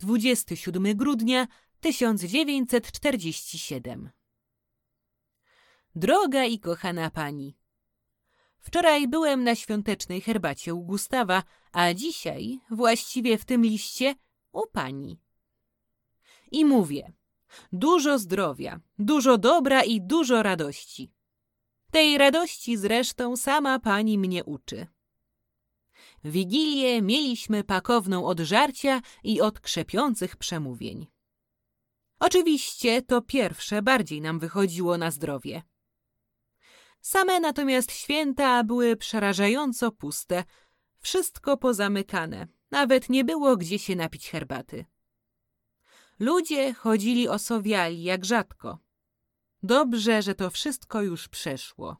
27 grudnia 1947 Droga i kochana pani, wczoraj byłem na świątecznej herbacie u Gustawa, a dzisiaj, właściwie w tym liście, u pani. I mówię, dużo zdrowia, dużo dobra i dużo radości. Tej radości zresztą sama pani mnie uczy. Wigilię mieliśmy pakowną od żarcia i od krzepiących przemówień. Oczywiście to pierwsze bardziej nam wychodziło na zdrowie. Same natomiast święta były przerażająco puste, wszystko pozamykane, nawet nie było gdzie się napić herbaty. Ludzie chodzili osowiali jak rzadko. Dobrze, że to wszystko już przeszło.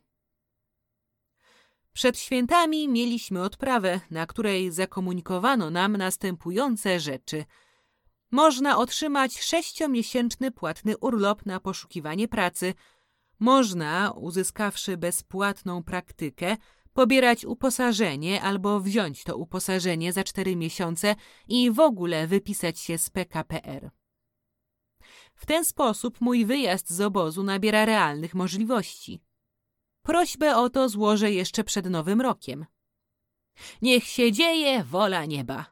Przed świętami mieliśmy odprawę, na której zakomunikowano nam następujące rzeczy. Można otrzymać sześciomiesięczny płatny urlop na poszukiwanie pracy. Można, uzyskawszy bezpłatną praktykę, pobierać uposażenie albo wziąć to uposażenie za cztery miesiące i w ogóle wypisać się z PKPR. W ten sposób mój wyjazd z obozu nabiera realnych możliwości. Prośbę o to złożę jeszcze przed Nowym Rokiem. Niech się dzieje wola nieba.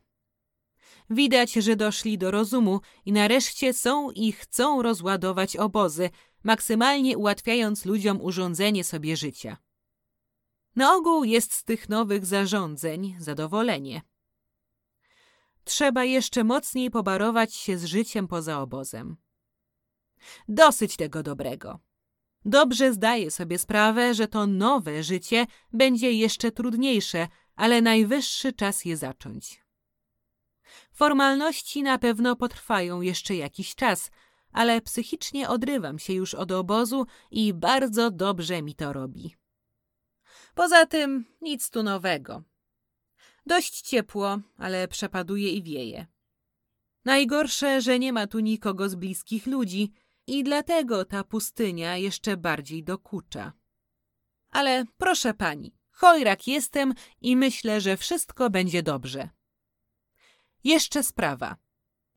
Widać, że doszli do rozumu i nareszcie są i chcą rozładować obozy, maksymalnie ułatwiając ludziom urządzenie sobie życia. Na ogół jest z tych nowych zarządzeń zadowolenie. Trzeba jeszcze mocniej pobarować się z życiem poza obozem. Dosyć tego dobrego. Dobrze zdaję sobie sprawę, że to nowe życie będzie jeszcze trudniejsze, ale najwyższy czas je zacząć. Formalności na pewno potrwają jeszcze jakiś czas, ale psychicznie odrywam się już od obozu i bardzo dobrze mi to robi. Poza tym nic tu nowego. Dość ciepło, ale przepaduje i wieje. Najgorsze, że nie ma tu nikogo z bliskich ludzi i dlatego ta pustynia jeszcze bardziej dokucza. Ale proszę pani, chojrak jestem i myślę, że wszystko będzie dobrze. Jeszcze sprawa.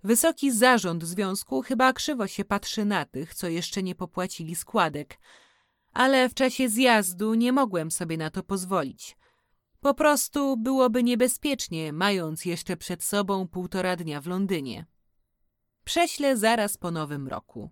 Wysoki zarząd związku chyba krzywo się patrzy na tych, co jeszcze nie popłacili składek, ale w czasie zjazdu nie mogłem sobie na to pozwolić. Po prostu byłoby niebezpiecznie, mając jeszcze przed sobą półtora dnia w Londynie. Prześlę zaraz po nowym roku.